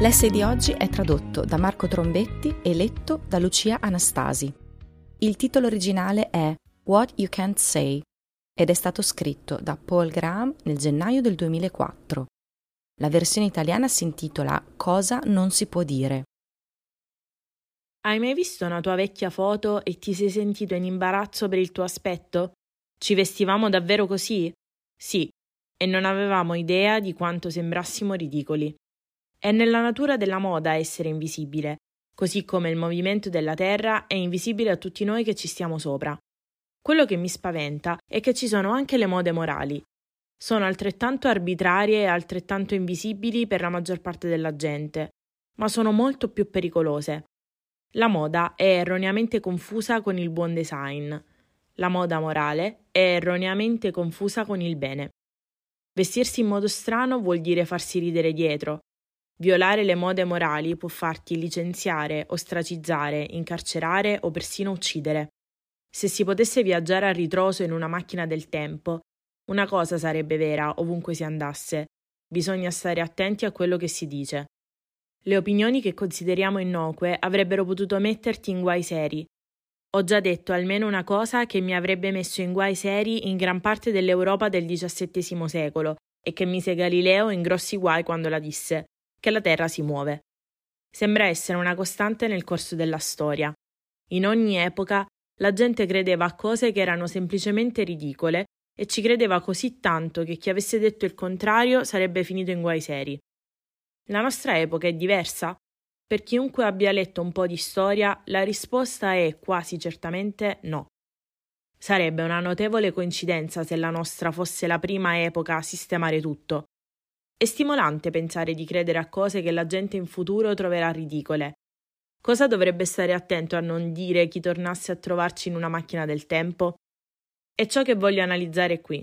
L'essay di oggi è tradotto da Marco Trombetti e letto da Lucia Anastasi. Il titolo originale è What You Can't Say ed è stato scritto da Paul Graham nel gennaio del 2004. La versione italiana si intitola Cosa non si può dire. Hai mai visto una tua vecchia foto e ti sei sentito in imbarazzo per il tuo aspetto? Ci vestivamo davvero così? Sì, e non avevamo idea di quanto sembrassimo ridicoli. È nella natura della moda essere invisibile, così come il movimento della Terra è invisibile a tutti noi che ci stiamo sopra. Quello che mi spaventa è che ci sono anche le mode morali. Sono altrettanto arbitrarie e altrettanto invisibili per la maggior parte della gente, ma sono molto più pericolose. La moda è erroneamente confusa con il buon design. La moda morale è erroneamente confusa con il bene. Vestirsi in modo strano vuol dire farsi ridere dietro, Violare le mode morali può farti licenziare, ostracizzare, incarcerare o persino uccidere. Se si potesse viaggiare a ritroso in una macchina del tempo, una cosa sarebbe vera ovunque si andasse. Bisogna stare attenti a quello che si dice. Le opinioni che consideriamo innocue avrebbero potuto metterti in guai seri. Ho già detto almeno una cosa che mi avrebbe messo in guai seri in gran parte dell'Europa del XVII secolo e che mise Galileo in grossi guai quando la disse che la Terra si muove. Sembra essere una costante nel corso della storia. In ogni epoca la gente credeva a cose che erano semplicemente ridicole e ci credeva così tanto che chi avesse detto il contrario sarebbe finito in guai seri. La nostra epoca è diversa? Per chiunque abbia letto un po' di storia, la risposta è quasi certamente no. Sarebbe una notevole coincidenza se la nostra fosse la prima epoca a sistemare tutto, è stimolante pensare di credere a cose che la gente in futuro troverà ridicole. Cosa dovrebbe stare attento a non dire chi tornasse a trovarci in una macchina del tempo? È ciò che voglio analizzare qui.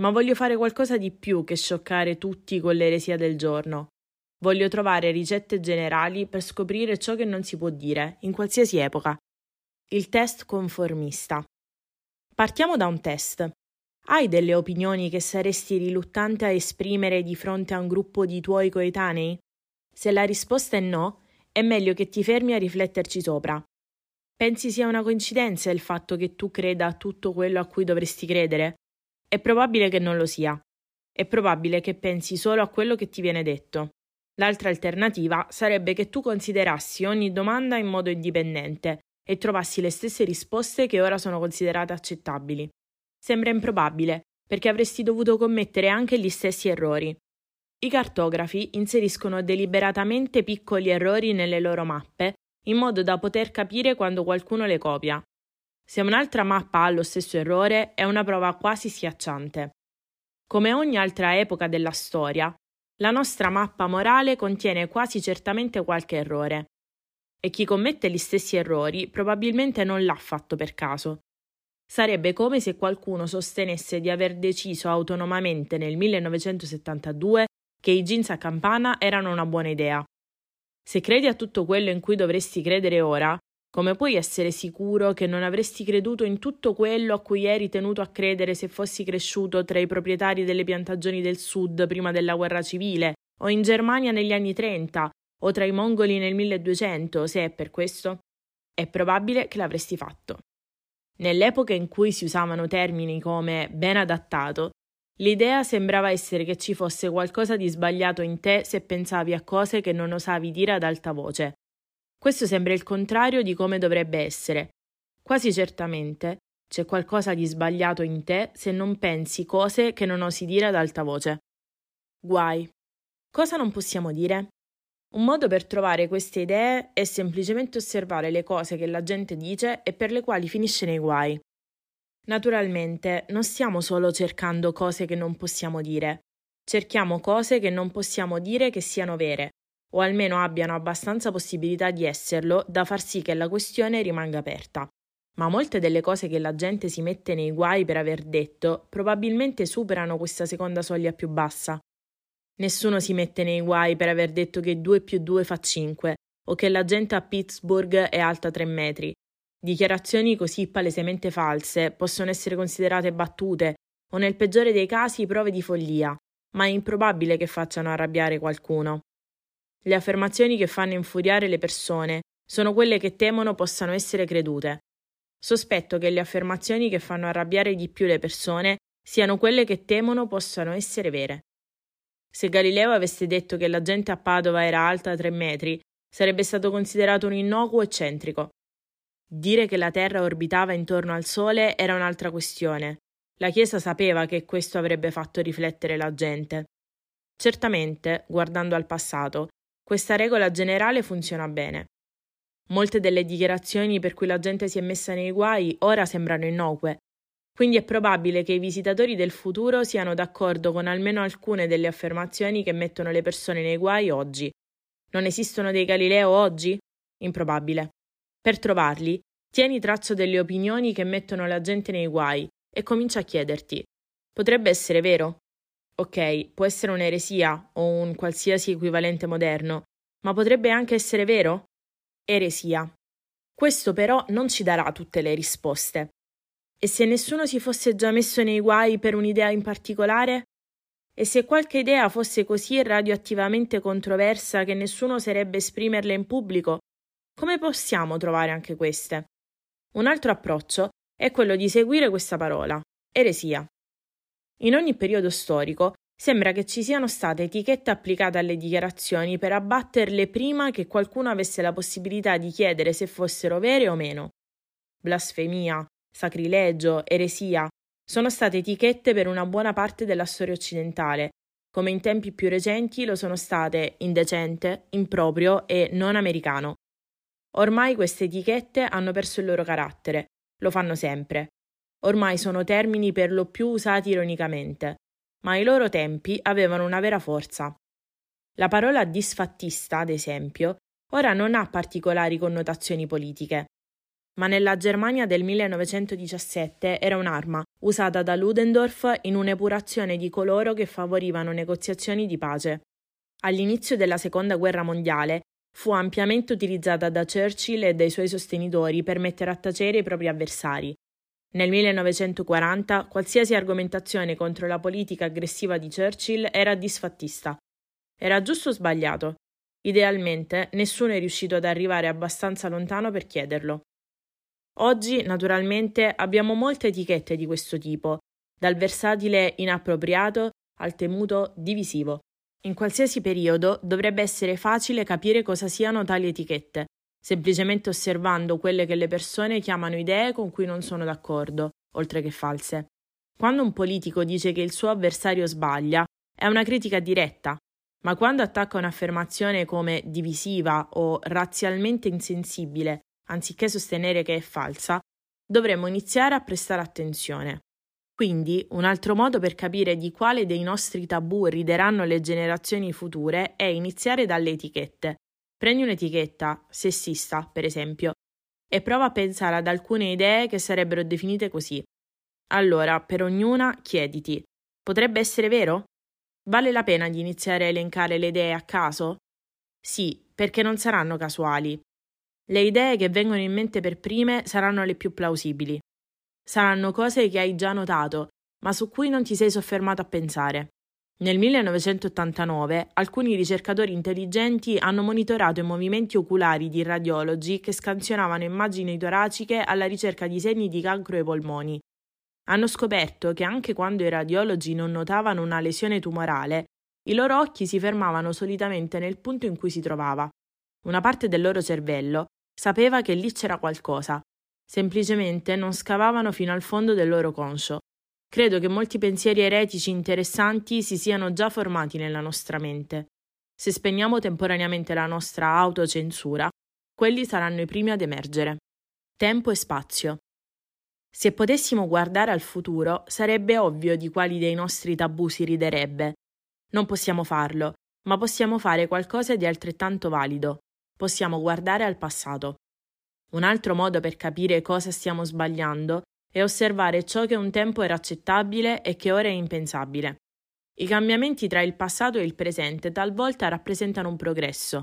Ma voglio fare qualcosa di più che scioccare tutti con l'eresia del giorno. Voglio trovare ricette generali per scoprire ciò che non si può dire, in qualsiasi epoca. Il test conformista. Partiamo da un test. Hai delle opinioni che saresti riluttante a esprimere di fronte a un gruppo di tuoi coetanei? Se la risposta è no, è meglio che ti fermi a rifletterci sopra. Pensi sia una coincidenza il fatto che tu creda a tutto quello a cui dovresti credere? È probabile che non lo sia. È probabile che pensi solo a quello che ti viene detto. L'altra alternativa sarebbe che tu considerassi ogni domanda in modo indipendente e trovassi le stesse risposte che ora sono considerate accettabili. Sembra improbabile, perché avresti dovuto commettere anche gli stessi errori. I cartografi inseriscono deliberatamente piccoli errori nelle loro mappe, in modo da poter capire quando qualcuno le copia. Se un'altra mappa ha lo stesso errore, è una prova quasi schiacciante. Come ogni altra epoca della storia, la nostra mappa morale contiene quasi certamente qualche errore. E chi commette gli stessi errori probabilmente non l'ha fatto per caso, Sarebbe come se qualcuno sostenesse di aver deciso autonomamente nel 1972 che i jeans a campana erano una buona idea. Se credi a tutto quello in cui dovresti credere ora, come puoi essere sicuro che non avresti creduto in tutto quello a cui eri tenuto a credere se fossi cresciuto tra i proprietari delle piantagioni del sud prima della guerra civile, o in Germania negli anni 30, o tra i mongoli nel 1200, se è per questo? È probabile che l'avresti fatto. Nell'epoca in cui si usavano termini come ben adattato, l'idea sembrava essere che ci fosse qualcosa di sbagliato in te se pensavi a cose che non osavi dire ad alta voce. Questo sembra il contrario di come dovrebbe essere. Quasi certamente c'è qualcosa di sbagliato in te se non pensi cose che non osi dire ad alta voce. Guai. Cosa non possiamo dire? Un modo per trovare queste idee è semplicemente osservare le cose che la gente dice e per le quali finisce nei guai. Naturalmente, non stiamo solo cercando cose che non possiamo dire, cerchiamo cose che non possiamo dire che siano vere, o almeno abbiano abbastanza possibilità di esserlo da far sì che la questione rimanga aperta. Ma molte delle cose che la gente si mette nei guai per aver detto probabilmente superano questa seconda soglia più bassa. Nessuno si mette nei guai per aver detto che 2 più 2 fa 5 o che la gente a Pittsburgh è alta 3 metri. Dichiarazioni così palesemente false possono essere considerate battute o nel peggiore dei casi prove di follia, ma è improbabile che facciano arrabbiare qualcuno. Le affermazioni che fanno infuriare le persone sono quelle che temono possano essere credute. Sospetto che le affermazioni che fanno arrabbiare di più le persone siano quelle che temono possano essere vere. Se Galileo avesse detto che la gente a Padova era alta tre metri, sarebbe stato considerato un innocuo eccentrico. Dire che la Terra orbitava intorno al Sole era un'altra questione. La Chiesa sapeva che questo avrebbe fatto riflettere la gente. Certamente, guardando al passato, questa regola generale funziona bene. Molte delle dichiarazioni per cui la gente si è messa nei guai ora sembrano innocue, quindi è probabile che i visitatori del futuro siano d'accordo con almeno alcune delle affermazioni che mettono le persone nei guai oggi. Non esistono dei Galileo oggi? Improbabile. Per trovarli, tieni traccia delle opinioni che mettono la gente nei guai e comincia a chiederti: potrebbe essere vero? Ok, può essere un'eresia o un qualsiasi equivalente moderno, ma potrebbe anche essere vero? Eresia. Questo però non ci darà tutte le risposte. E se nessuno si fosse già messo nei guai per un'idea in particolare? E se qualche idea fosse così radioattivamente controversa che nessuno oserebbe esprimerla in pubblico, come possiamo trovare anche queste? Un altro approccio è quello di seguire questa parola, eresia. In ogni periodo storico sembra che ci siano state etichette applicate alle dichiarazioni per abbatterle prima che qualcuno avesse la possibilità di chiedere se fossero vere o meno. Blasfemia, sacrilegio, eresia sono state etichette per una buona parte della storia occidentale, come in tempi più recenti lo sono state indecente, improprio e non americano. Ormai queste etichette hanno perso il loro carattere, lo fanno sempre. Ormai sono termini per lo più usati ironicamente, ma ai loro tempi avevano una vera forza. La parola disfattista, ad esempio, ora non ha particolari connotazioni politiche, ma nella Germania del 1917 era un'arma usata da Ludendorff in un'epurazione di coloro che favorivano negoziazioni di pace. All'inizio della Seconda Guerra Mondiale fu ampiamente utilizzata da Churchill e dai suoi sostenitori per mettere a tacere i propri avversari. Nel 1940 qualsiasi argomentazione contro la politica aggressiva di Churchill era disfattista. Era giusto o sbagliato? Idealmente nessuno è riuscito ad arrivare abbastanza lontano per chiederlo. Oggi, naturalmente, abbiamo molte etichette di questo tipo, dal versatile inappropriato al temuto divisivo. In qualsiasi periodo dovrebbe essere facile capire cosa siano tali etichette, semplicemente osservando quelle che le persone chiamano idee con cui non sono d'accordo, oltre che false. Quando un politico dice che il suo avversario sbaglia, è una critica diretta, ma quando attacca un'affermazione come divisiva o razzialmente insensibile anziché sostenere che è falsa, dovremmo iniziare a prestare attenzione. Quindi, un altro modo per capire di quale dei nostri tabù rideranno le generazioni future è iniziare dalle etichette. Prendi un'etichetta, sessista, per esempio, e prova a pensare ad alcune idee che sarebbero definite così. Allora, per ognuna, chiediti: potrebbe essere vero? Vale la pena di iniziare a elencare le idee a caso? Sì, perché non saranno casuali, le idee che vengono in mente per prime saranno le più plausibili. Saranno cose che hai già notato, ma su cui non ti sei soffermato a pensare. Nel 1989 alcuni ricercatori intelligenti hanno monitorato i movimenti oculari di radiologi che scansionavano immagini toraciche alla ricerca di segni di cancro ai polmoni. Hanno scoperto che anche quando i radiologi non notavano una lesione tumorale, i loro occhi si fermavano solitamente nel punto in cui si trovava. Una parte del loro cervello Sapeva che lì c'era qualcosa. Semplicemente non scavavano fino al fondo del loro conscio. Credo che molti pensieri eretici interessanti si siano già formati nella nostra mente. Se spegniamo temporaneamente la nostra autocensura, quelli saranno i primi ad emergere. Tempo e spazio. Se potessimo guardare al futuro, sarebbe ovvio di quali dei nostri tabù si riderebbe. Non possiamo farlo, ma possiamo fare qualcosa di altrettanto valido, possiamo guardare al passato. Un altro modo per capire cosa stiamo sbagliando è osservare ciò che un tempo era accettabile e che ora è impensabile. I cambiamenti tra il passato e il presente talvolta rappresentano un progresso.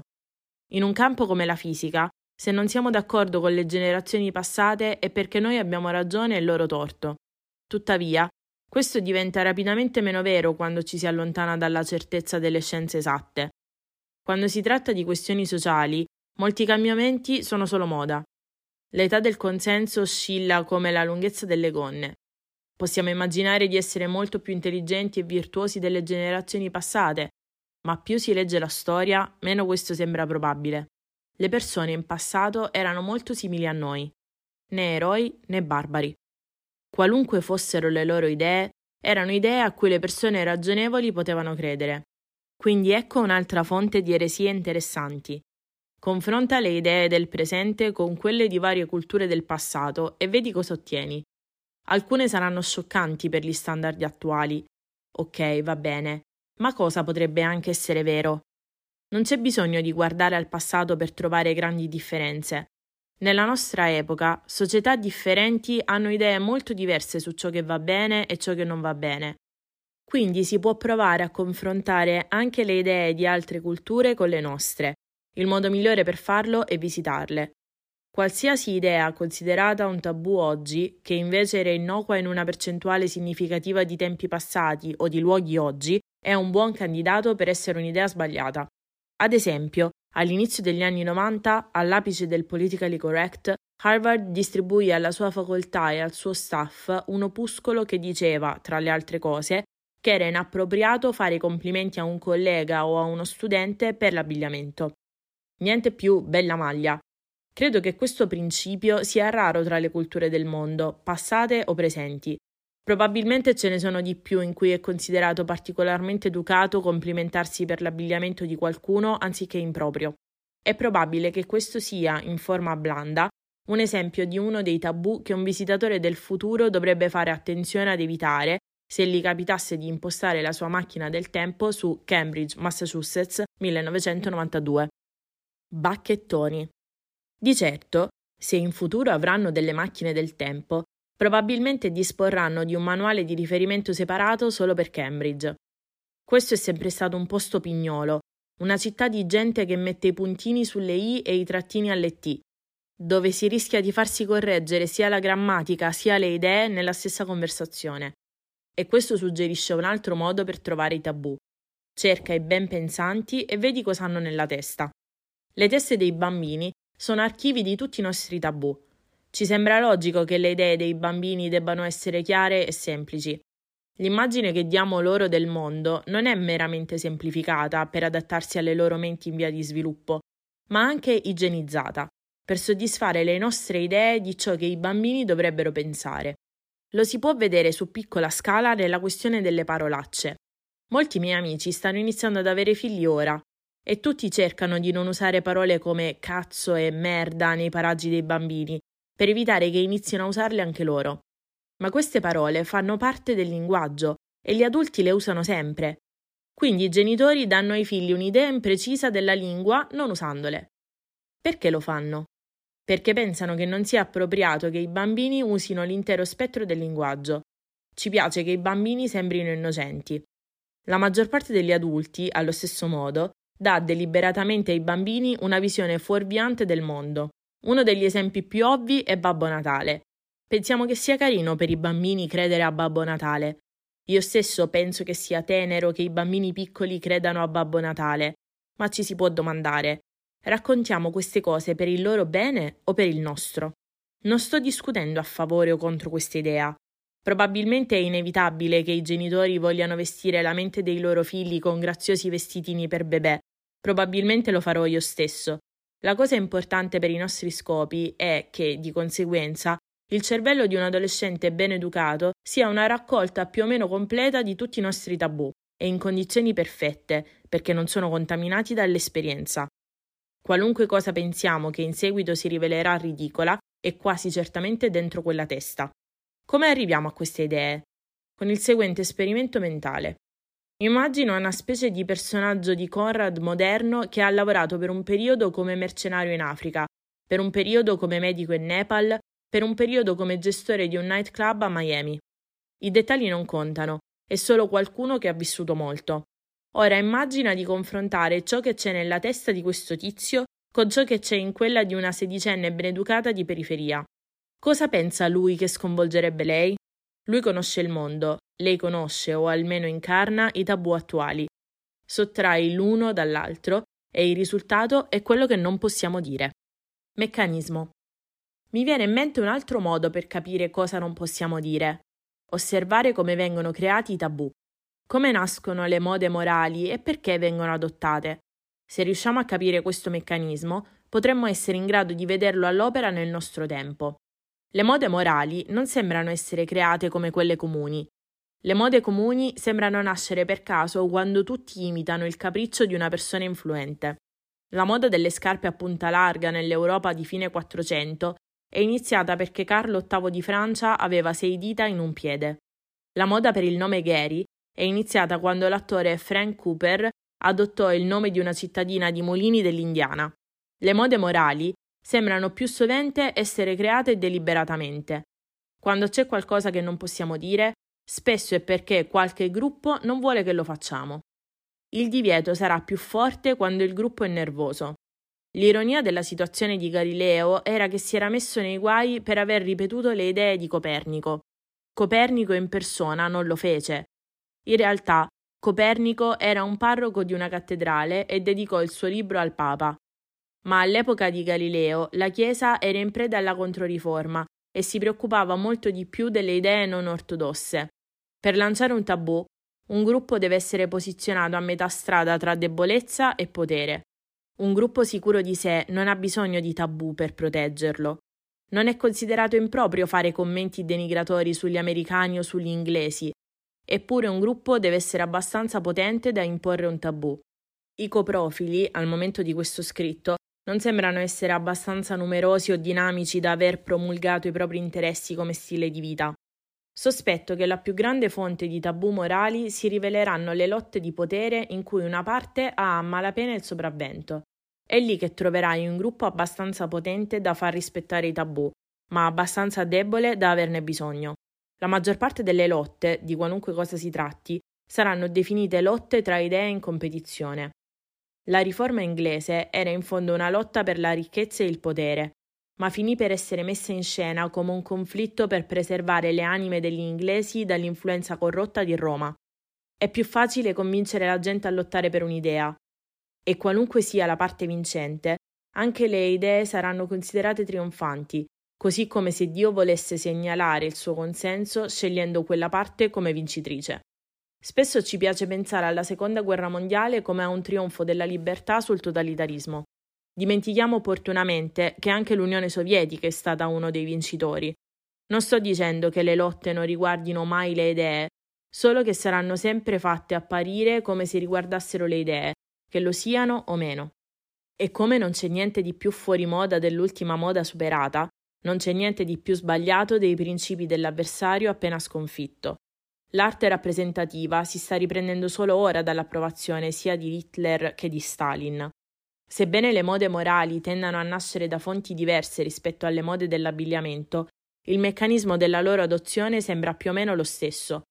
In un campo come la fisica, se non siamo d'accordo con le generazioni passate è perché noi abbiamo ragione e loro torto. Tuttavia, questo diventa rapidamente meno vero quando ci si allontana dalla certezza delle scienze esatte. Quando si tratta di questioni sociali, molti cambiamenti sono solo moda. L'età del consenso oscilla come la lunghezza delle gonne. Possiamo immaginare di essere molto più intelligenti e virtuosi delle generazioni passate, ma più si legge la storia, meno questo sembra probabile. Le persone in passato erano molto simili a noi, né eroi né barbari. Qualunque fossero le loro idee, erano idee a cui le persone ragionevoli potevano credere. Quindi ecco un'altra fonte di eresie interessanti. Confronta le idee del presente con quelle di varie culture del passato e vedi cosa ottieni. Alcune saranno scioccanti per gli standard attuali. Ok, va bene, ma cosa potrebbe anche essere vero? Non c'è bisogno di guardare al passato per trovare grandi differenze. Nella nostra epoca, società differenti hanno idee molto diverse su ciò che va bene e ciò che non va bene. Quindi si può provare a confrontare anche le idee di altre culture con le nostre. Il modo migliore per farlo è visitarle. Qualsiasi idea considerata un tabù oggi, che invece era innocua in una percentuale significativa di tempi passati o di luoghi oggi, è un buon candidato per essere un'idea sbagliata. Ad esempio, all'inizio degli anni 90, all'apice del politically correct, Harvard distribuì alla sua facoltà e al suo staff un opuscolo che diceva, tra le altre cose, che era inappropriato fare complimenti a un collega o a uno studente per l'abbigliamento. Niente più bella maglia. Credo che questo principio sia raro tra le culture del mondo, passate o presenti. Probabilmente ce ne sono di più in cui è considerato particolarmente educato complimentarsi per l'abbigliamento di qualcuno anziché improprio. È probabile che questo sia, in forma blanda, un esempio di uno dei tabù che un visitatore del futuro dovrebbe fare attenzione ad evitare se gli capitasse di impostare la sua macchina del tempo su Cambridge, Massachusetts, 1992. Bacchettoni. Di certo, se in futuro avranno delle macchine del tempo, probabilmente disporranno di un manuale di riferimento separato solo per Cambridge. Questo è sempre stato un posto pignolo, una città di gente che mette i puntini sulle i e i trattini alle t, dove si rischia di farsi correggere sia la grammatica sia le idee nella stessa conversazione. E questo suggerisce un altro modo per trovare i tabù. Cerca i ben pensanti e vedi cosa hanno nella testa. Le teste dei bambini sono archivi di tutti i nostri tabù. Ci sembra logico che le idee dei bambini debbano essere chiare e semplici. L'immagine che diamo loro del mondo non è meramente semplificata per adattarsi alle loro menti in via di sviluppo, ma anche igienizzata, per soddisfare le nostre idee di ciò che i bambini dovrebbero pensare. Lo si può vedere su piccola scala nella questione delle parolacce. Molti miei amici stanno iniziando ad avere figli ora e tutti cercano di non usare parole come cazzo e merda nei paraggi dei bambini, per evitare che inizino a usarle anche loro. Ma queste parole fanno parte del linguaggio e gli adulti le usano sempre. Quindi i genitori danno ai figli un'idea imprecisa della lingua non usandole. Perché lo fanno? Perché pensano che non sia appropriato che i bambini usino l'intero spettro del linguaggio. Ci piace che i bambini sembrino innocenti. La maggior parte degli adulti, allo stesso modo, dà deliberatamente ai bambini una visione fuorviante del mondo. Uno degli esempi più ovvi è Babbo Natale. Pensiamo che sia carino per i bambini credere a Babbo Natale. Io stesso penso che sia tenero che i bambini piccoli credano a Babbo Natale, ma ci si può domandare Raccontiamo queste cose per il loro bene o per il nostro? Non sto discutendo a favore o contro questa idea. Probabilmente è inevitabile che i genitori vogliano vestire la mente dei loro figli con graziosi vestitini per bebè. Probabilmente lo farò io stesso. La cosa importante per i nostri scopi è che, di conseguenza, il cervello di un adolescente ben educato sia una raccolta più o meno completa di tutti i nostri tabù e in condizioni perfette, perché non sono contaminati dall'esperienza. Qualunque cosa pensiamo che in seguito si rivelerà ridicola è quasi certamente dentro quella testa. Come arriviamo a queste idee? Con il seguente esperimento mentale. Immagino una specie di personaggio di Conrad moderno che ha lavorato per un periodo come mercenario in Africa, per un periodo come medico in Nepal, per un periodo come gestore di un nightclub a Miami. I dettagli non contano, è solo qualcuno che ha vissuto molto. Ora immagina di confrontare ciò che c'è nella testa di questo tizio con ciò che c'è in quella di una sedicenne beneducata di periferia. Cosa pensa lui che sconvolgerebbe lei? Lui conosce il mondo, lei conosce o almeno incarna i tabù attuali. Sottrai l'uno dall'altro e il risultato è quello che non possiamo dire. Meccanismo. Mi viene in mente un altro modo per capire cosa non possiamo dire. Osservare come vengono creati i tabù. Come nascono le mode morali e perché vengono adottate. Se riusciamo a capire questo meccanismo, potremmo essere in grado di vederlo all'opera nel nostro tempo. Le mode morali non sembrano essere create come quelle comuni. Le mode comuni sembrano nascere per caso quando tutti imitano il capriccio di una persona influente. La moda delle scarpe a punta larga nell'Europa di fine 400 è iniziata perché Carlo VIII di Francia aveva sei dita in un piede. La moda per il nome Gary è iniziata quando l'attore Frank Cooper adottò il nome di una cittadina di Molini dell'Indiana. Le mode morali sembrano più sovente essere create deliberatamente. Quando c'è qualcosa che non possiamo dire, spesso è perché qualche gruppo non vuole che lo facciamo. Il divieto sarà più forte quando il gruppo è nervoso. L'ironia della situazione di Galileo era che si era messo nei guai per aver ripetuto le idee di Copernico. Copernico in persona non lo fece. In realtà, Copernico era un parroco di una cattedrale e dedicò il suo libro al Papa. Ma all'epoca di Galileo la Chiesa era in preda alla Controriforma e si preoccupava molto di più delle idee non ortodosse. Per lanciare un tabù, un gruppo deve essere posizionato a metà strada tra debolezza e potere. Un gruppo sicuro di sé non ha bisogno di tabù per proteggerlo. Non è considerato improprio fare commenti denigratori sugli americani o sugli inglesi, eppure un gruppo deve essere abbastanza potente da imporre un tabù. I coprofili, al momento di questo scritto, non sembrano essere abbastanza numerosi o dinamici da aver promulgato i propri interessi come stile di vita. Sospetto che la più grande fonte di tabù morali si riveleranno le lotte di potere in cui una parte ha a malapena il sopravvento. È lì che troverai un gruppo abbastanza potente da far rispettare i tabù, ma abbastanza debole da averne bisogno. La maggior parte delle lotte, di qualunque cosa si tratti, saranno definite lotte tra idee in competizione. La riforma inglese era in fondo una lotta per la ricchezza e il potere, ma finì per essere messa in scena come un conflitto per preservare le anime degli inglesi dall'influenza corrotta di Roma. È più facile convincere la gente a lottare per un'idea, e qualunque sia la parte vincente, anche le idee saranno considerate trionfanti, così come se Dio volesse segnalare il suo consenso scegliendo quella parte come vincitrice. Spesso ci piace pensare alla Seconda Guerra Mondiale come a un trionfo della libertà sul totalitarismo. Dimentichiamo opportunamente che anche l'Unione Sovietica è stata uno dei vincitori. Non sto dicendo che le lotte non riguardino mai le idee, solo che saranno sempre fatte apparire come se riguardassero le idee, che lo siano o meno. E come non c'è niente di più fuori moda dell'ultima moda superata, non c'è niente di più sbagliato dei principi dell'avversario appena sconfitto. L'arte rappresentativa si sta riprendendo solo ora dall'approvazione sia di Hitler che di Stalin. Sebbene le mode morali tendano a nascere da fonti diverse rispetto alle mode dell'abbigliamento, il meccanismo della loro adozione sembra più o meno lo stesso.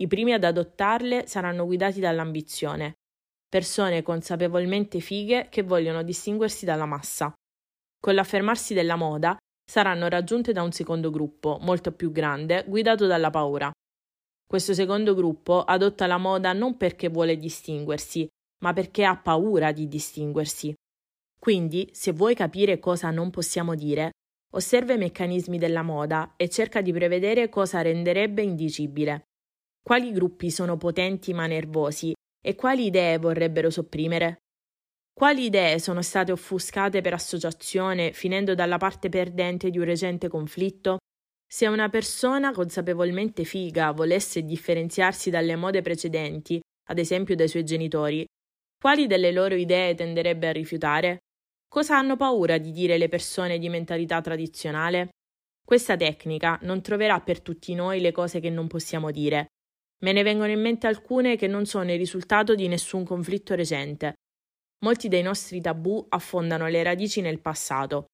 I primi ad adottarle saranno guidati dall'ambizione, persone consapevolmente fighe che vogliono distinguersi dalla massa. Con l'affermarsi della moda saranno raggiunte da un secondo gruppo, molto più grande, guidato dalla paura. Questo secondo gruppo adotta la moda non perché vuole distinguersi, ma perché ha paura di distinguersi. Quindi, se vuoi capire cosa non possiamo dire, osserva i meccanismi della moda e cerca di prevedere cosa renderebbe indicibile. Quali gruppi sono potenti ma nervosi e quali idee vorrebbero sopprimere? Quali idee sono state offuscate per associazione, finendo dalla parte perdente di un recente conflitto? Se una persona consapevolmente figa volesse differenziarsi dalle mode precedenti, ad esempio dai suoi genitori, quali delle loro idee tenderebbe a rifiutare? Cosa hanno paura di dire le persone di mentalità tradizionale? Questa tecnica non troverà per tutti noi le cose che non possiamo dire, Me ne vengono in mente alcune che non sono il risultato di nessun conflitto recente. Molti dei nostri tabù affondano le radici nel passato,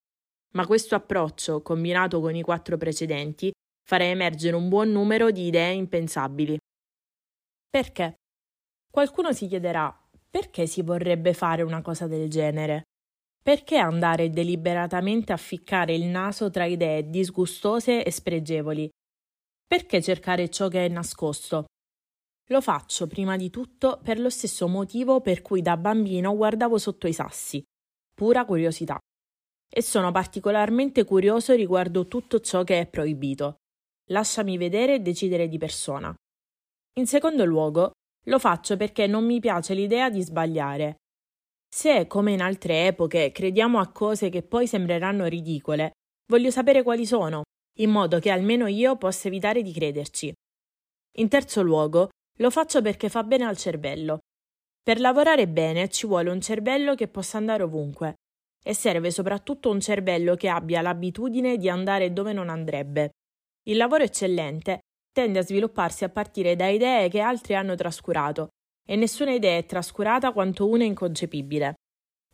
ma questo approccio, combinato con i quattro precedenti, farà emergere un buon numero di idee impensabili. Perché? Qualcuno si chiederà perché si vorrebbe fare una cosa del genere? Perché andare deliberatamente a ficcare il naso tra idee disgustose e spregevoli? Perché cercare ciò che è nascosto? Lo faccio prima di tutto per lo stesso motivo per cui da bambino guardavo sotto i sassi, pura curiosità. E sono particolarmente curioso riguardo tutto ciò che è proibito. Lasciami vedere e decidere di persona. In secondo luogo, lo faccio perché non mi piace l'idea di sbagliare. Se, come in altre epoche, crediamo a cose che poi sembreranno ridicole, voglio sapere quali sono, in modo che almeno io possa evitare di crederci. In terzo luogo, lo faccio perché fa bene al cervello. Per lavorare bene ci vuole un cervello che possa andare ovunque e serve soprattutto un cervello che abbia l'abitudine di andare dove non andrebbe. Il lavoro eccellente tende a svilupparsi a partire da idee che altri hanno trascurato e nessuna idea è trascurata quanto una inconcepibile.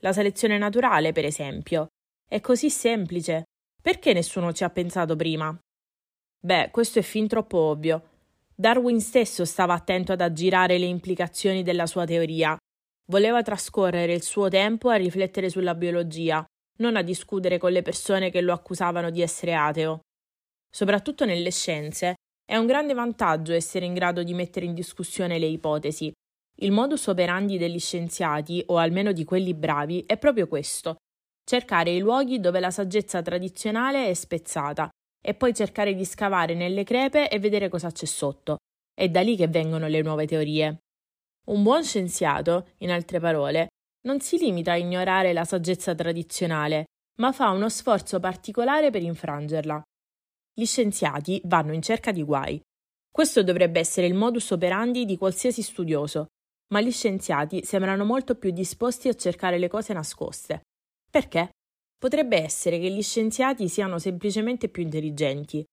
La selezione naturale, per esempio, è così semplice. Perché nessuno ci ha pensato prima? Beh, questo è fin troppo ovvio. Darwin stesso stava attento ad aggirare le implicazioni della sua teoria. Voleva trascorrere il suo tempo a riflettere sulla biologia, non a discutere con le persone che lo accusavano di essere ateo. Soprattutto nelle scienze, è un grande vantaggio essere in grado di mettere in discussione le ipotesi, il modus operandi degli scienziati, o almeno di quelli bravi, è proprio questo: cercare i luoghi dove la saggezza tradizionale è spezzata e poi cercare di scavare nelle crepe e vedere cosa c'è sotto. È da lì che vengono le nuove teorie. Un buon scienziato, in altre parole, non si limita a ignorare la saggezza tradizionale, ma fa uno sforzo particolare per infrangerla. Gli scienziati vanno in cerca di guai. Questo dovrebbe essere il modus operandi di qualsiasi studioso, ma gli scienziati sembrano molto più disposti a cercare le cose nascoste. Perché? Potrebbe essere che gli scienziati siano semplicemente più intelligenti.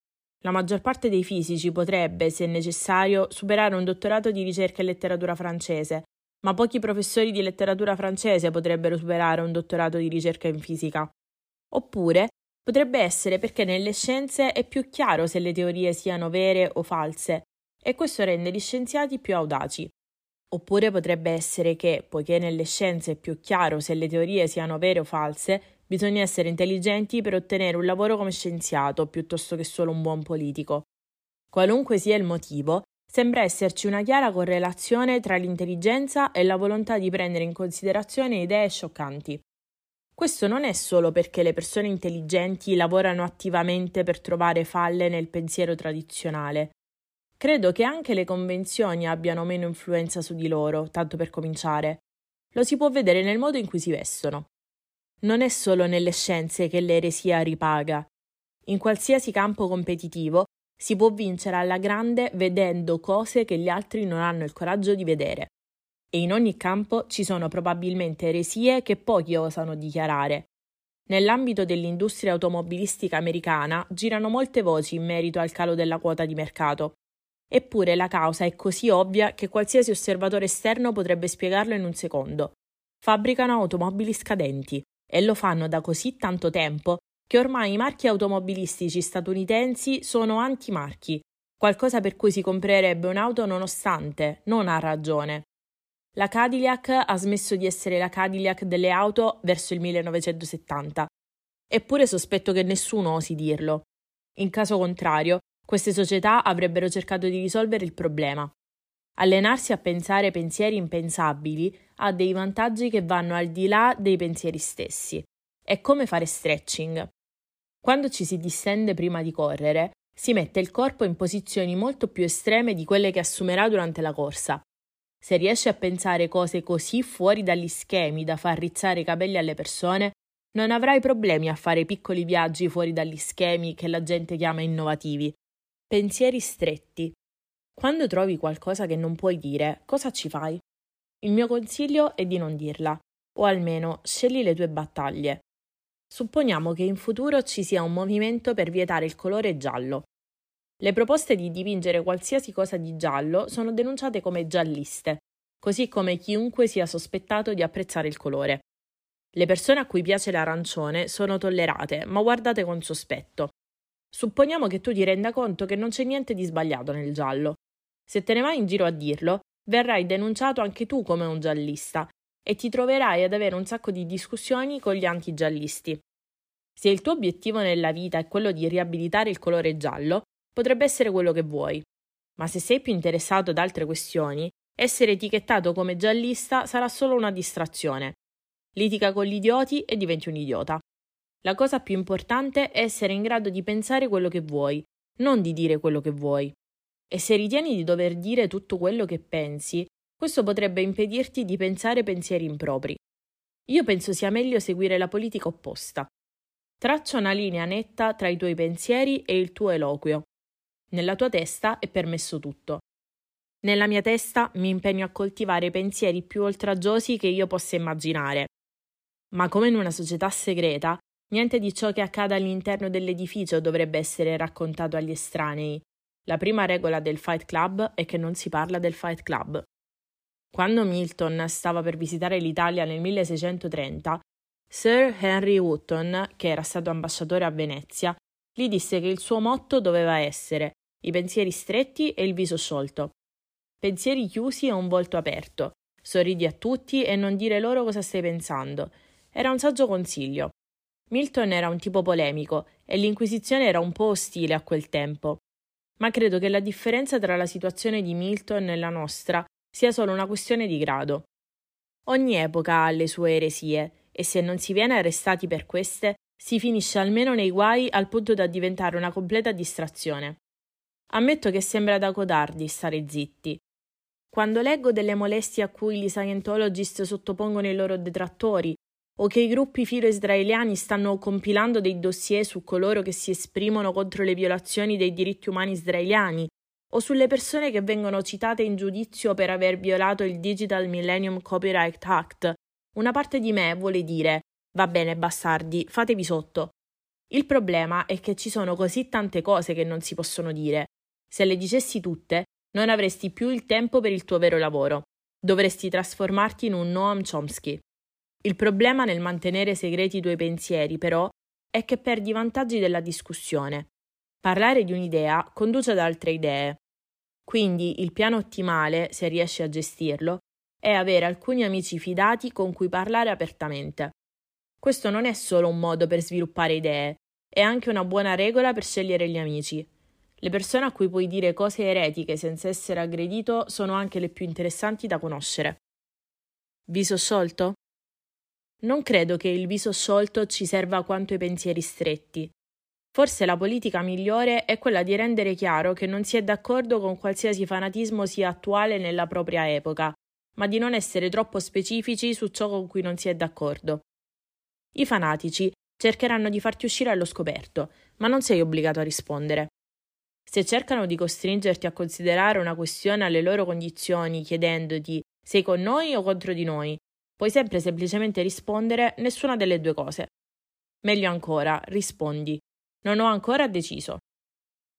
La maggior parte dei fisici potrebbe, se necessario, superare un dottorato di ricerca in letteratura francese, ma pochi professori di letteratura francese potrebbero superare un dottorato di ricerca in fisica. Oppure potrebbe essere perché nelle scienze è più chiaro se le teorie siano vere o false, e questo rende gli scienziati più audaci. Oppure potrebbe essere che, poiché nelle scienze è più chiaro se le teorie siano vere o false, bisogna essere intelligenti per ottenere un lavoro come scienziato piuttosto che solo un buon politico. Qualunque sia il motivo, sembra esserci una chiara correlazione tra l'intelligenza e la volontà di prendere in considerazione idee scioccanti. Questo non è solo perché le persone intelligenti lavorano attivamente per trovare falle nel pensiero tradizionale, Credo che anche le convenzioni abbiano meno influenza su di loro, tanto per cominciare. Lo si può vedere nel modo in cui si vestono. Non è solo nelle scienze che l'eresia ripaga. In qualsiasi campo competitivo si può vincere alla grande vedendo cose che gli altri non hanno il coraggio di vedere. E in ogni campo ci sono probabilmente eresie che pochi osano dichiarare. Nell'ambito dell'industria automobilistica americana girano molte voci in merito al calo della quota di mercato. Eppure la causa è così ovvia che qualsiasi osservatore esterno potrebbe spiegarlo in un secondo. Fabbricano automobili scadenti e lo fanno da così tanto tempo che ormai i marchi automobilistici statunitensi sono antimarchi, qualcosa per cui si comprerebbe un'auto nonostante, non a ragione. La Cadillac ha smesso di essere la Cadillac delle auto verso il 1970. Eppure sospetto che nessuno osi dirlo. In caso contrario, queste società avrebbero cercato di risolvere il problema. Allenarsi a pensare pensieri impensabili ha dei vantaggi che vanno al di là dei pensieri stessi. È come fare stretching. Quando ci si distende prima di correre, si mette il corpo in posizioni molto più estreme di quelle che assumerà durante la corsa. Se riesci a pensare cose così fuori dagli schemi da far rizzare i capelli alle persone, non avrai problemi a fare piccoli viaggi fuori dagli schemi che la gente chiama innovativi. Pensieri stretti. Quando trovi qualcosa che non puoi dire, cosa ci fai? Il mio consiglio è di non dirla, o almeno scegli le tue battaglie. Supponiamo che in futuro ci sia un movimento per vietare il colore giallo. Le proposte di dipingere qualsiasi cosa di giallo sono denunciate come gialliste, così come chiunque sia sospettato di apprezzare il colore. Le persone a cui piace l'arancione sono tollerate, ma guardate con sospetto. Supponiamo che tu ti renda conto che non c'è niente di sbagliato nel giallo. Se te ne vai in giro a dirlo, verrai denunciato anche tu come un giallista e ti troverai ad avere un sacco di discussioni con gli antigiallisti. Se il tuo obiettivo nella vita è quello di riabilitare il colore giallo, potrebbe essere quello che vuoi. Ma se sei più interessato ad altre questioni, essere etichettato come giallista sarà solo una distrazione. Litiga con gli idioti e diventi un idiota. La cosa più importante è essere in grado di pensare quello che vuoi, non di dire quello che vuoi. E se ritieni di dover dire tutto quello che pensi, questo potrebbe impedirti di pensare pensieri impropri. Io penso sia meglio seguire la politica opposta. Traccia una linea netta tra i tuoi pensieri e il tuo eloquio. Nella tua testa è permesso tutto. Nella mia testa mi impegno a coltivare i pensieri più oltraggiosi che io possa immaginare. Ma come in una società segreta, niente di ciò che accade all'interno dell'edificio dovrebbe essere raccontato agli estranei. La prima regola del Fight Club è che non si parla del Fight Club. Quando Milton stava per visitare l'Italia nel 1630, Sir Henry Wotton, che era stato ambasciatore a Venezia, gli disse che il suo motto doveva essere i pensieri stretti e il viso sciolto. Pensieri chiusi e un volto aperto. Sorridi a tutti e non dire loro cosa stai pensando. Era un saggio consiglio. Milton era un tipo polemico e l'Inquisizione era un po' ostile a quel tempo. Ma credo che la differenza tra la situazione di Milton e la nostra sia solo una questione di grado. Ogni epoca ha le sue eresie e se non si viene arrestati per queste, si finisce almeno nei guai al punto da diventare una completa distrazione. Ammetto che sembra da codardi stare zitti. Quando leggo delle molestie a cui gli Scientologist sottopongono i loro detrattori, o che i gruppi filo-israeliani stanno compilando dei dossier su coloro che si esprimono contro le violazioni dei diritti umani israeliani, o sulle persone che vengono citate in giudizio per aver violato il Digital Millennium Copyright Act, una parte di me vuole dire va bene bastardi, fatevi sotto. Il problema è che ci sono così tante cose che non si possono dire. Se le dicessi tutte, non avresti più il tempo per il tuo vero lavoro. Dovresti trasformarti in un Noam Chomsky. Il problema nel mantenere segreti i tuoi pensieri, però, è che perdi i vantaggi della discussione. Parlare di un'idea conduce ad altre idee. Quindi il piano ottimale, se riesci a gestirlo, è avere alcuni amici fidati con cui parlare apertamente. Questo non è solo un modo per sviluppare idee, è anche una buona regola per scegliere gli amici. Le persone a cui puoi dire cose eretiche senza essere aggredito sono anche le più interessanti da conoscere. Viso sciolto? Non credo che il viso sciolto ci serva quanto i pensieri stretti. Forse la politica migliore è quella di rendere chiaro che non si è d'accordo con qualsiasi fanatismo sia attuale nella propria epoca, ma di non essere troppo specifici su ciò con cui non si è d'accordo. I fanatici cercheranno di farti uscire allo scoperto, ma non sei obbligato a rispondere. Se cercano di costringerti a considerare una questione alle loro condizioni chiedendoti sei con noi o contro di noi, puoi sempre semplicemente rispondere nessuna delle due cose. Meglio ancora, rispondi non ho ancora deciso.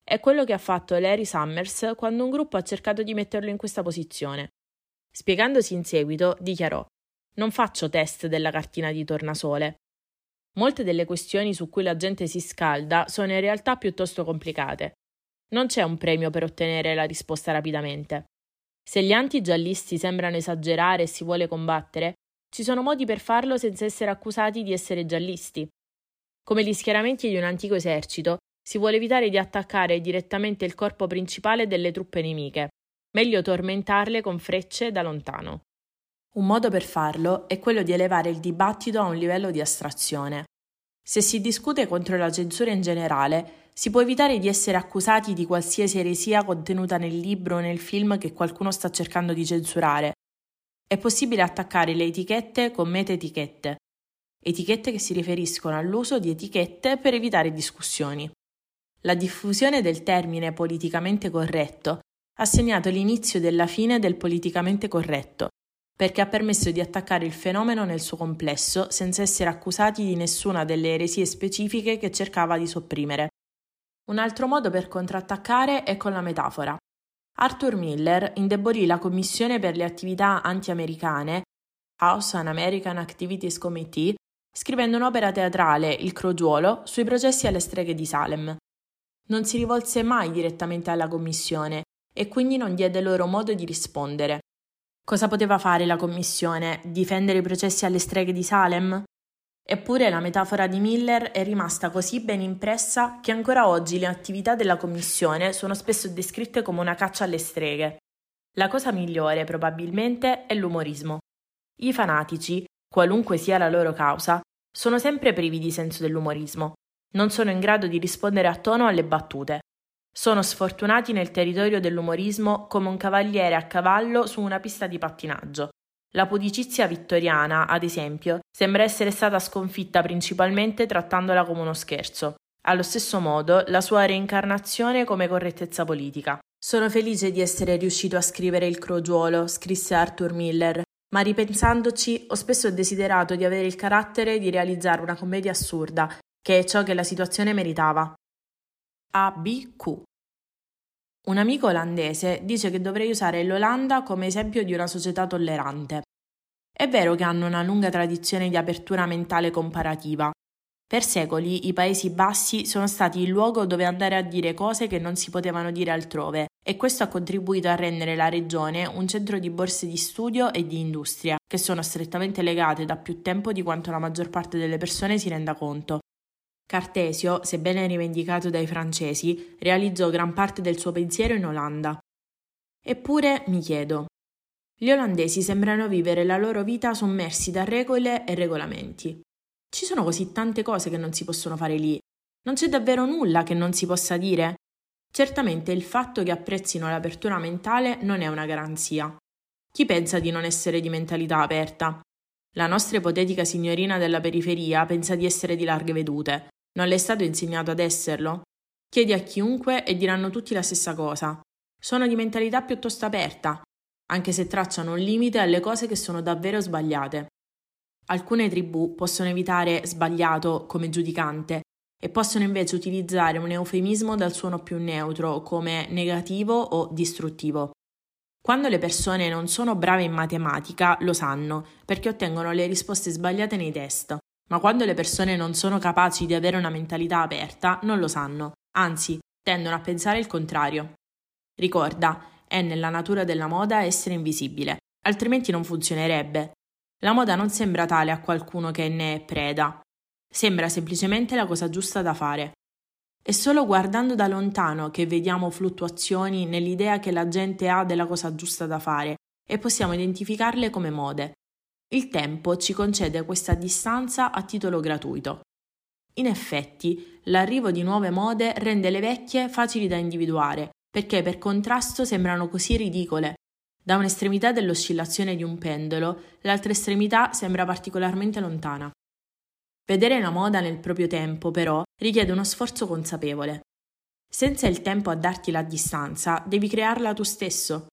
È quello che ha fatto Larry Summers quando un gruppo ha cercato di metterlo in questa posizione. Spiegandosi in seguito, dichiarò: Non faccio test della cartina di tornasole. Molte delle questioni su cui la gente si scalda sono in realtà piuttosto complicate. Non c'è un premio per ottenere la risposta rapidamente. Se gli anti-giallisti sembrano esagerare e si vuole combattere, ci sono modi per farlo senza essere accusati di essere giallisti. Come gli schieramenti di un antico esercito, si vuole evitare di attaccare direttamente il corpo principale delle truppe nemiche. Meglio tormentarle con frecce da lontano. Un modo per farlo è quello di elevare il dibattito a un livello di astrazione. Se si discute contro la censura in generale, si può evitare di essere accusati di qualsiasi eresia contenuta nel libro o nel film che qualcuno sta cercando di censurare. È possibile attaccare le etichette con meta-etichette, etichette che si riferiscono all'uso di etichette per evitare discussioni. La diffusione del termine politicamente corretto ha segnato l'inizio della fine del politicamente corretto, perché ha permesso di attaccare il fenomeno nel suo complesso senza essere accusati di nessuna delle eresie specifiche che cercava di sopprimere. Un altro modo per contrattaccare è con la metafora. Arthur Miller indebolì la Commissione per le attività anti-americane, House and American Activities Committee, scrivendo un'opera teatrale, Il Crogiuolo, sui processi alle streghe di Salem. Non si rivolse mai direttamente alla commissione e quindi non diede loro modo di rispondere. Cosa poteva fare la commissione? Difendere i processi alle streghe di Salem? Eppure la metafora di Miller è rimasta così ben impressa che ancora oggi le attività della Commissione sono spesso descritte come una caccia alle streghe. La cosa migliore, probabilmente, è l'umorismo. I fanatici, qualunque sia la loro causa, sono sempre privi di senso dell'umorismo. Non sono in grado di rispondere a tono alle battute. Sono sfortunati nel territorio dell'umorismo come un cavaliere a cavallo su una pista di pattinaggio la pudicizia vittoriana, ad esempio, sembra essere stata sconfitta principalmente trattandola come uno scherzo. Allo stesso modo, la sua reincarnazione come correttezza politica. Sono felice di essere riuscito a scrivere il crogiuolo, scrisse Arthur Miller, ma ripensandoci ho spesso desiderato di avere il carattere di realizzare una commedia assurda, che è ciò che la situazione meritava. ABQ un amico olandese dice che dovrei usare l'Olanda come esempio di una società tollerante. È vero che hanno una lunga tradizione di apertura mentale comparativa. Per secoli i Paesi Bassi sono stati il luogo dove andare a dire cose che non si potevano dire altrove e questo ha contribuito a rendere la regione un centro di borse di studio e di industria, che sono strettamente legate da più tempo di quanto la maggior parte delle persone si renda conto. Cartesio, sebbene rivendicato dai francesi, realizzò gran parte del suo pensiero in Olanda. Eppure mi chiedo, gli olandesi sembrano vivere la loro vita sommersi da regole e regolamenti. Ci sono così tante cose che non si possono fare lì. Non c'è davvero nulla che non si possa dire? Certamente il fatto che apprezzino l'apertura mentale non è una garanzia. Chi pensa di non essere di mentalità aperta? La nostra ipotetica signorina della periferia pensa di essere di larghe vedute, non le è stato insegnato ad esserlo? Chiedi a chiunque e diranno tutti la stessa cosa. Sono di mentalità piuttosto aperta, anche se tracciano un limite alle cose che sono davvero sbagliate. Alcune tribù possono evitare sbagliato come giudicante e possono invece utilizzare un eufemismo dal suono più neutro come negativo o distruttivo. Quando le persone non sono brave in matematica lo sanno perché ottengono le risposte sbagliate nei test. Ma quando le persone non sono capaci di avere una mentalità aperta, non lo sanno, anzi, tendono a pensare il contrario. Ricorda, è nella natura della moda essere invisibile, altrimenti non funzionerebbe. La moda non sembra tale a qualcuno che ne è preda, sembra semplicemente la cosa giusta da fare. È solo guardando da lontano che vediamo fluttuazioni nell'idea che la gente ha della cosa giusta da fare e possiamo identificarle come mode. Il tempo ci concede questa distanza a titolo gratuito. In effetti, l'arrivo di nuove mode rende le vecchie facili da individuare, perché per contrasto sembrano così ridicole. Da un'estremità dell'oscillazione di un pendolo, l'altra estremità sembra particolarmente lontana. Vedere la moda nel proprio tempo, però, richiede uno sforzo consapevole. Senza il tempo a darti la distanza, devi crearla tu stesso.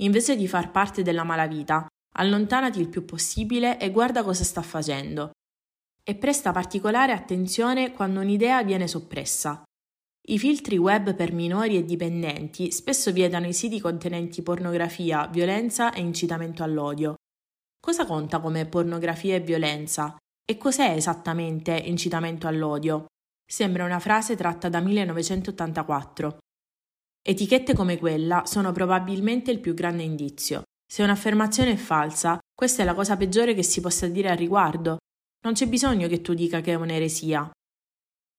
Invece di far parte della malavita, allontanati il più possibile e guarda cosa sta facendo. E presta particolare attenzione quando un'idea viene soppressa. I filtri web per minori e dipendenti spesso vietano i siti contenenti pornografia, violenza e incitamento all'odio. Cosa conta come pornografia e violenza? E cos'è esattamente incitamento all'odio? Sembra una frase tratta da 1984. Etichette come quella sono probabilmente il più grande indizio. Se un'affermazione è falsa, questa è la cosa peggiore che si possa dire al riguardo. Non c'è bisogno che tu dica che è un'eresia.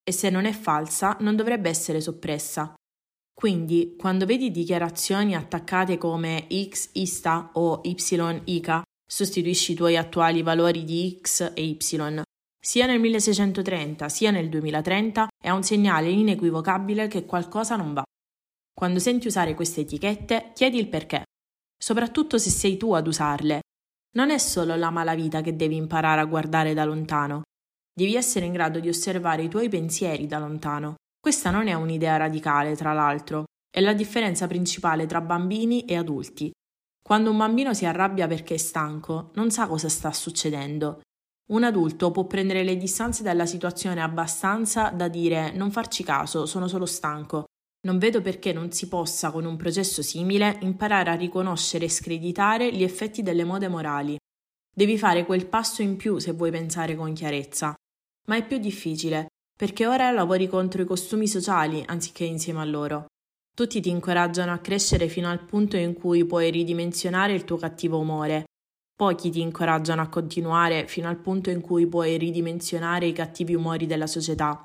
E se non è falsa, non dovrebbe essere soppressa. Quindi, quando vedi dichiarazioni attaccate come X ista o Y ica, sostituisci i tuoi attuali valori di X e Y. Sia nel 1630 sia nel 2030 è un segnale inequivocabile che qualcosa non va. Quando senti usare queste etichette, chiedi il perché soprattutto se sei tu ad usarle. Non è solo la malavita che devi imparare a guardare da lontano. Devi essere in grado di osservare i tuoi pensieri da lontano. Questa non è un'idea radicale, tra l'altro, è la differenza principale tra bambini e adulti. Quando un bambino si arrabbia perché è stanco, non sa cosa sta succedendo. Un adulto può prendere le distanze dalla situazione abbastanza da dire non farci caso, sono solo stanco, non vedo perché non si possa, con un processo simile, imparare a riconoscere e screditare gli effetti delle mode morali. Devi fare quel passo in più se vuoi pensare con chiarezza. Ma è più difficile, perché ora lavori contro i costumi sociali anziché insieme a loro. Tutti ti incoraggiano a crescere fino al punto in cui puoi ridimensionare il tuo cattivo umore. Pochi ti incoraggiano a continuare fino al punto in cui puoi ridimensionare i cattivi umori della società.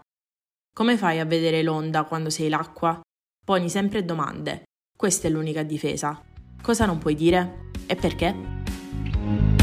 Come fai a vedere l'onda quando sei l'acqua? Poni sempre domande. Questa è l'unica difesa. Cosa non puoi dire? E perché?